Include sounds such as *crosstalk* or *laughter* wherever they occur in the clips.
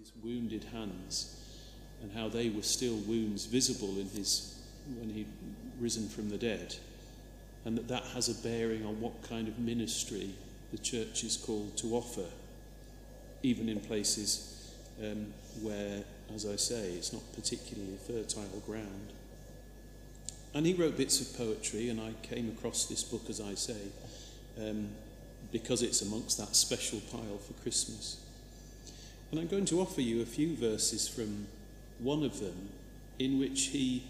his wounded hands and how they were still wounds visible in his when he'd risen from the dead, and that that has a bearing on what kind of ministry the church is called to offer, even in places um, where, as I say, it's not particularly fertile ground. And he wrote bits of poetry, and I came across this book, as I say, um, because it's amongst that special pile for Christmas. And I'm going to offer you a few verses from one of them in which he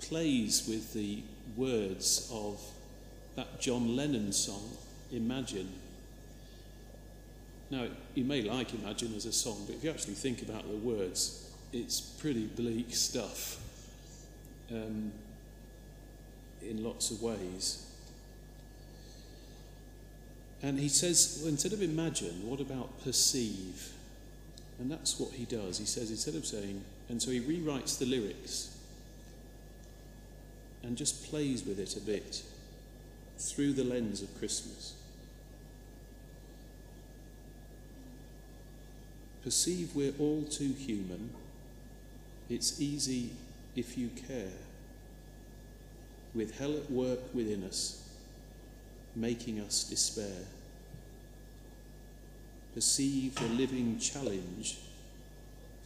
plays with the words of that John Lennon song, Imagine. Now, you may like Imagine as a song, but if you actually think about the words, it's pretty bleak stuff um, in lots of ways. And he says, instead of imagine, what about perceive? And that's what he does. He says, instead of saying, and so he rewrites the lyrics and just plays with it a bit through the lens of Christmas. Perceive we're all too human. It's easy if you care. With hell at work within us, making us despair. Perceive the living challenge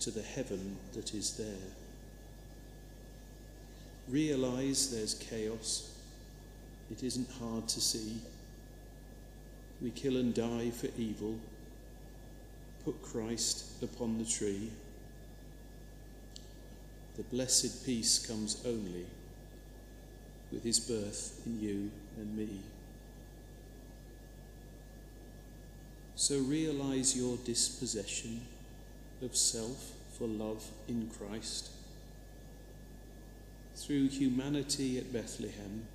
to the heaven that is there. Realize there's chaos. It isn't hard to see. We kill and die for evil. Put Christ upon the tree. The blessed peace comes only with his birth in you and me. So realize your dispossession of self for love in Christ. Through humanity at Bethlehem,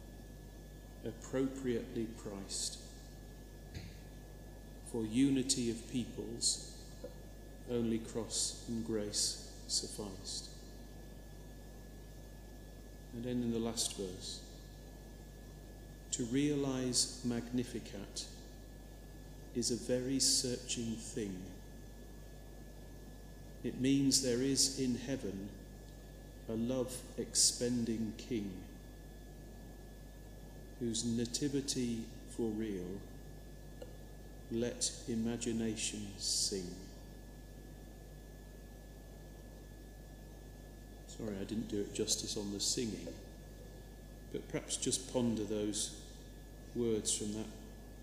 appropriately priced. For unity of peoples, only cross and grace sufficed. And then in the last verse, to realize Magnificat is a very searching thing. It means there is in heaven a love expending king whose nativity for real let imagination sing. Sorry, I didn't do it justice on the singing, but perhaps just ponder those words from that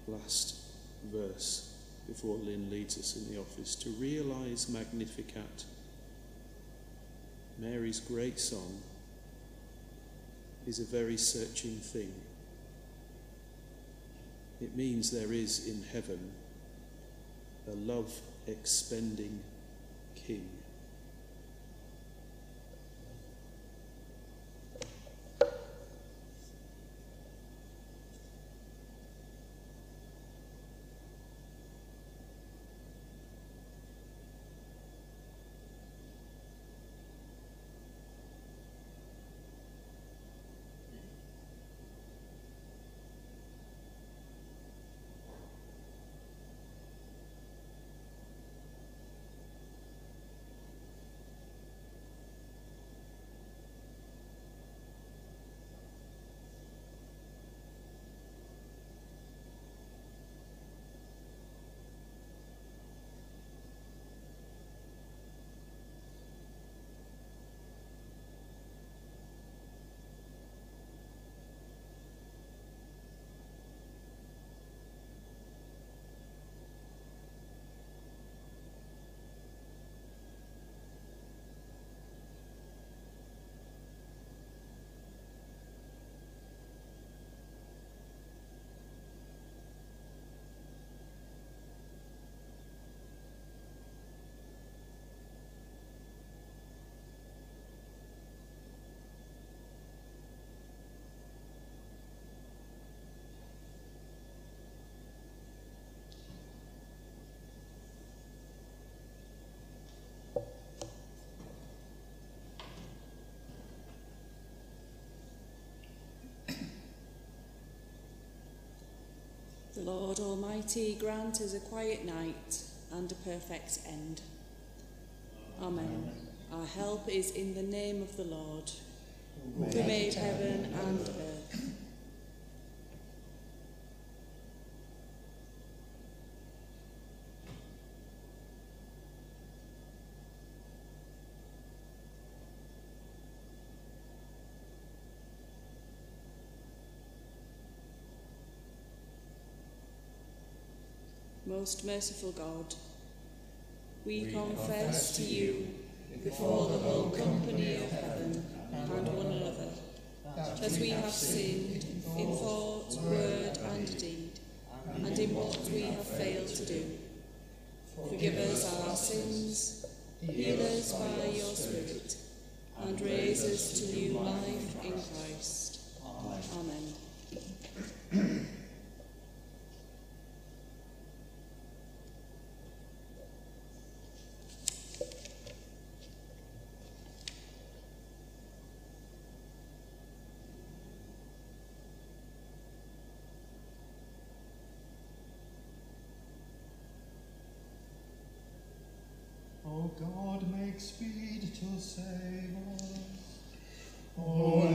last verse before Lynn leads us in the office to realize Magnificat, Mary's great song, is a very searching thing. It means there is in heaven a love expending King. Lord Almighty grant us a quiet night and a perfect end. Amen. Our help is in the name of the Lord, who made heaven and earth. Most merciful God, we, We confess to you before the whole company of heaven and one another that we have sinned in thought, word, and deed, and in what we have failed to do. Forgive us our sins, heal us by your Spirit, and raise us to new life in Christ. Amen. O God, make speed to save us. O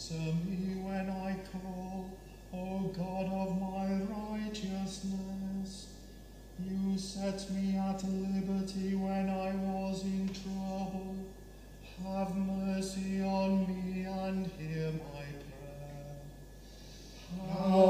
Answer me when I call, O God of my righteousness. You set me at liberty when I was in trouble. Have mercy on me and hear my prayer. How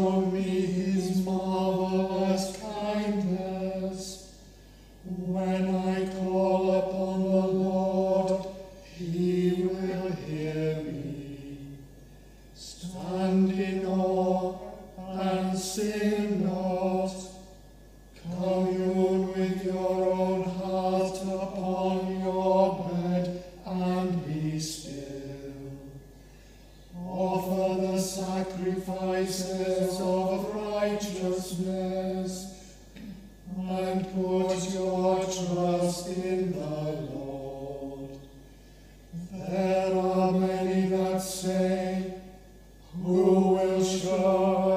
has shown me his marvelous who will show?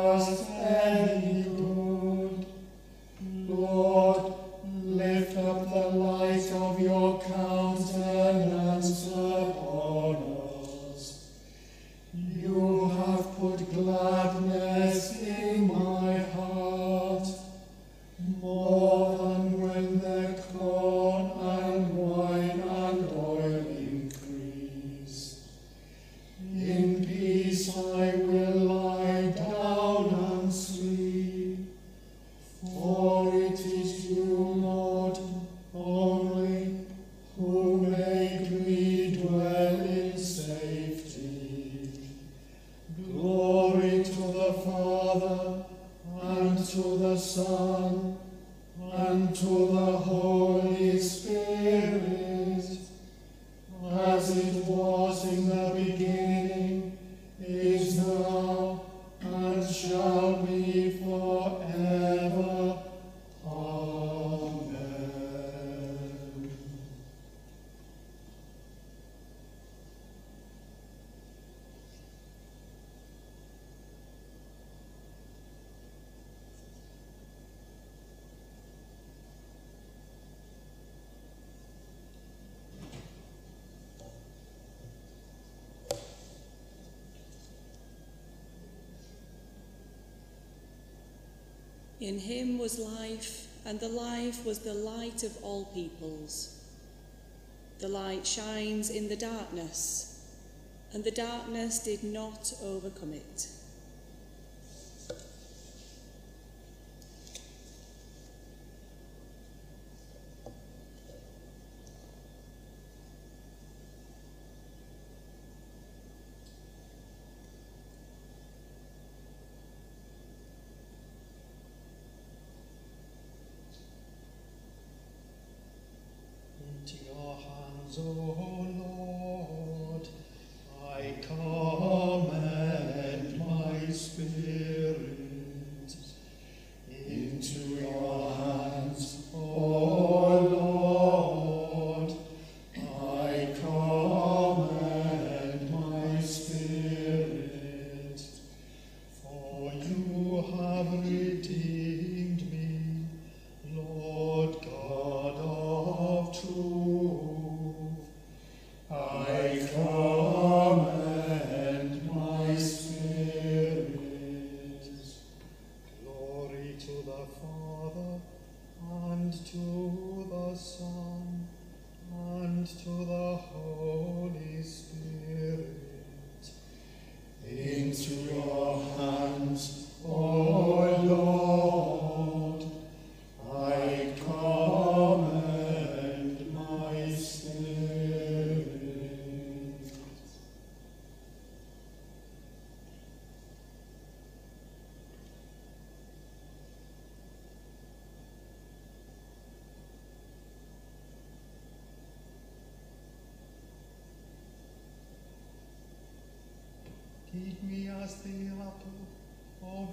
In him was life, and the life was the light of all peoples. The light shines in the darkness, and the darkness did not overcome it. so the Father, and to the Son, and to hic mia stella tu, o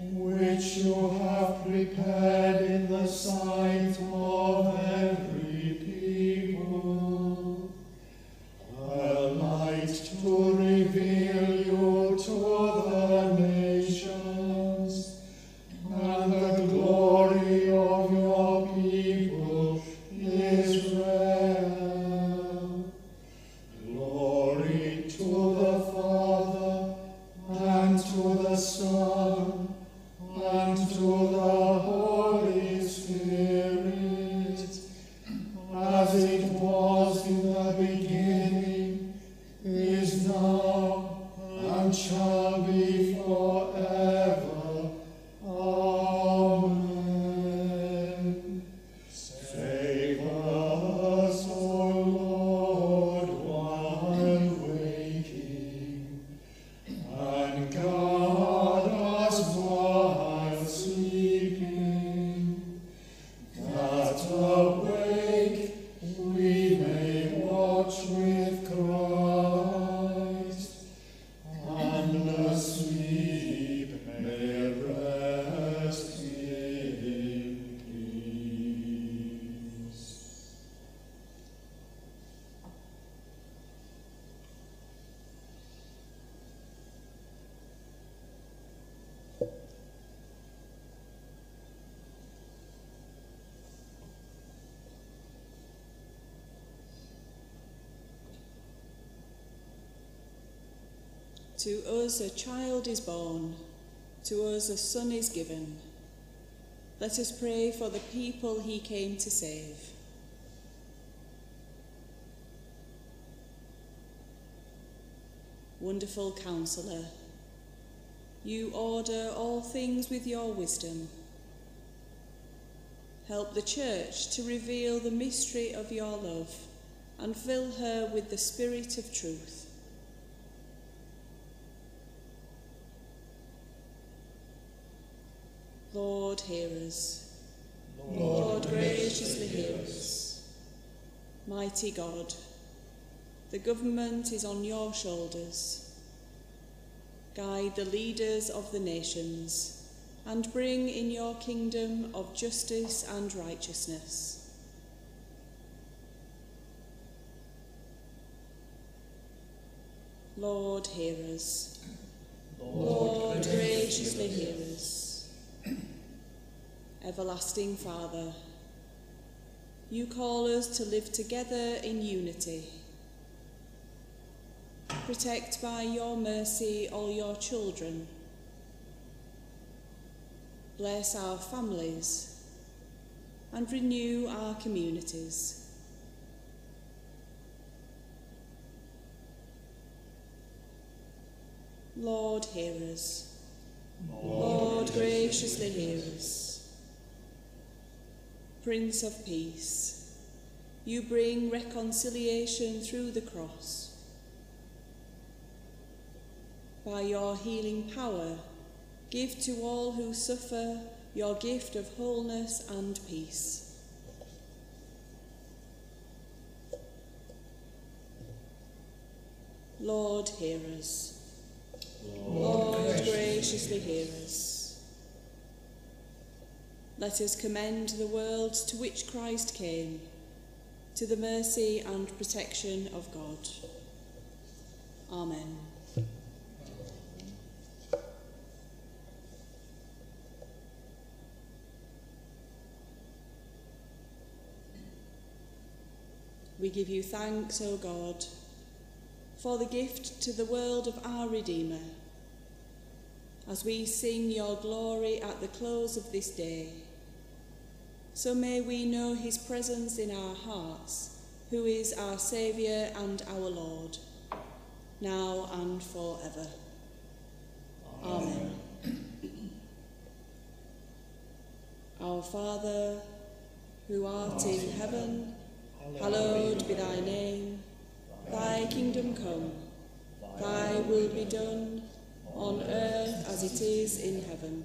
which you have prepared in the sight and To us a child is born, to us a son is given. Let us pray for the people he came to save. Wonderful Counselor, you order all things with your wisdom. Help the Church to reveal the mystery of your love and fill her with the Spirit of truth. Lord, hear us. Lord, graciously hear us. Mighty God, the government is on your shoulders. Guide the leaders of the nations and bring in your kingdom of justice and righteousness. Lord, hear us. Lord, graciously hear us. Everlasting Father, you call us to live together in unity. Protect by your mercy all your children. Bless our families and renew our communities. Lord, hear us. Lord, graciously hear us. Prince of Peace, you bring reconciliation through the cross. By your healing power, give to all who suffer your gift of wholeness and peace. Lord, hear us. Lord, graciously hear us. Let us commend the world to which Christ came, to the mercy and protection of God. Amen. We give you thanks, O God, for the gift to the world of our Redeemer. As we sing your glory at the close of this day, so may we know his presence in our hearts, who is our Saviour and our Lord, now and forever. Amen. *clears throat* Our Father, who art in heaven, hallowed be thy name. Thy kingdom come, thy will be done, on earth as it is in heaven.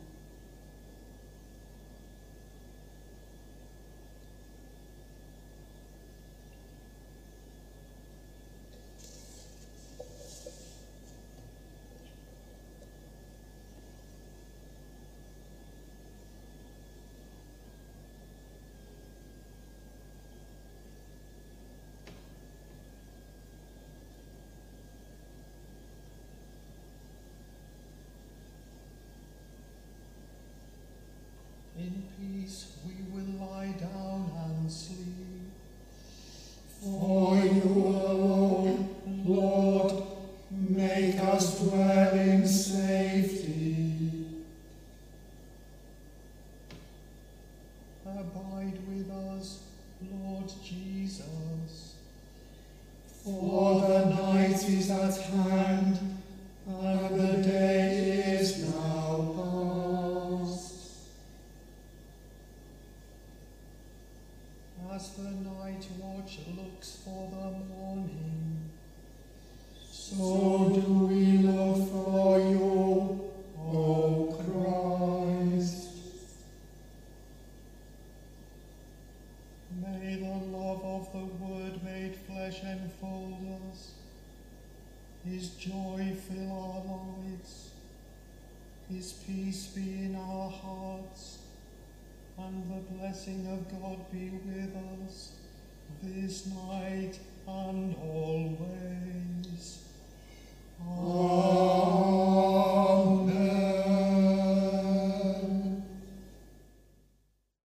For the morning, so do we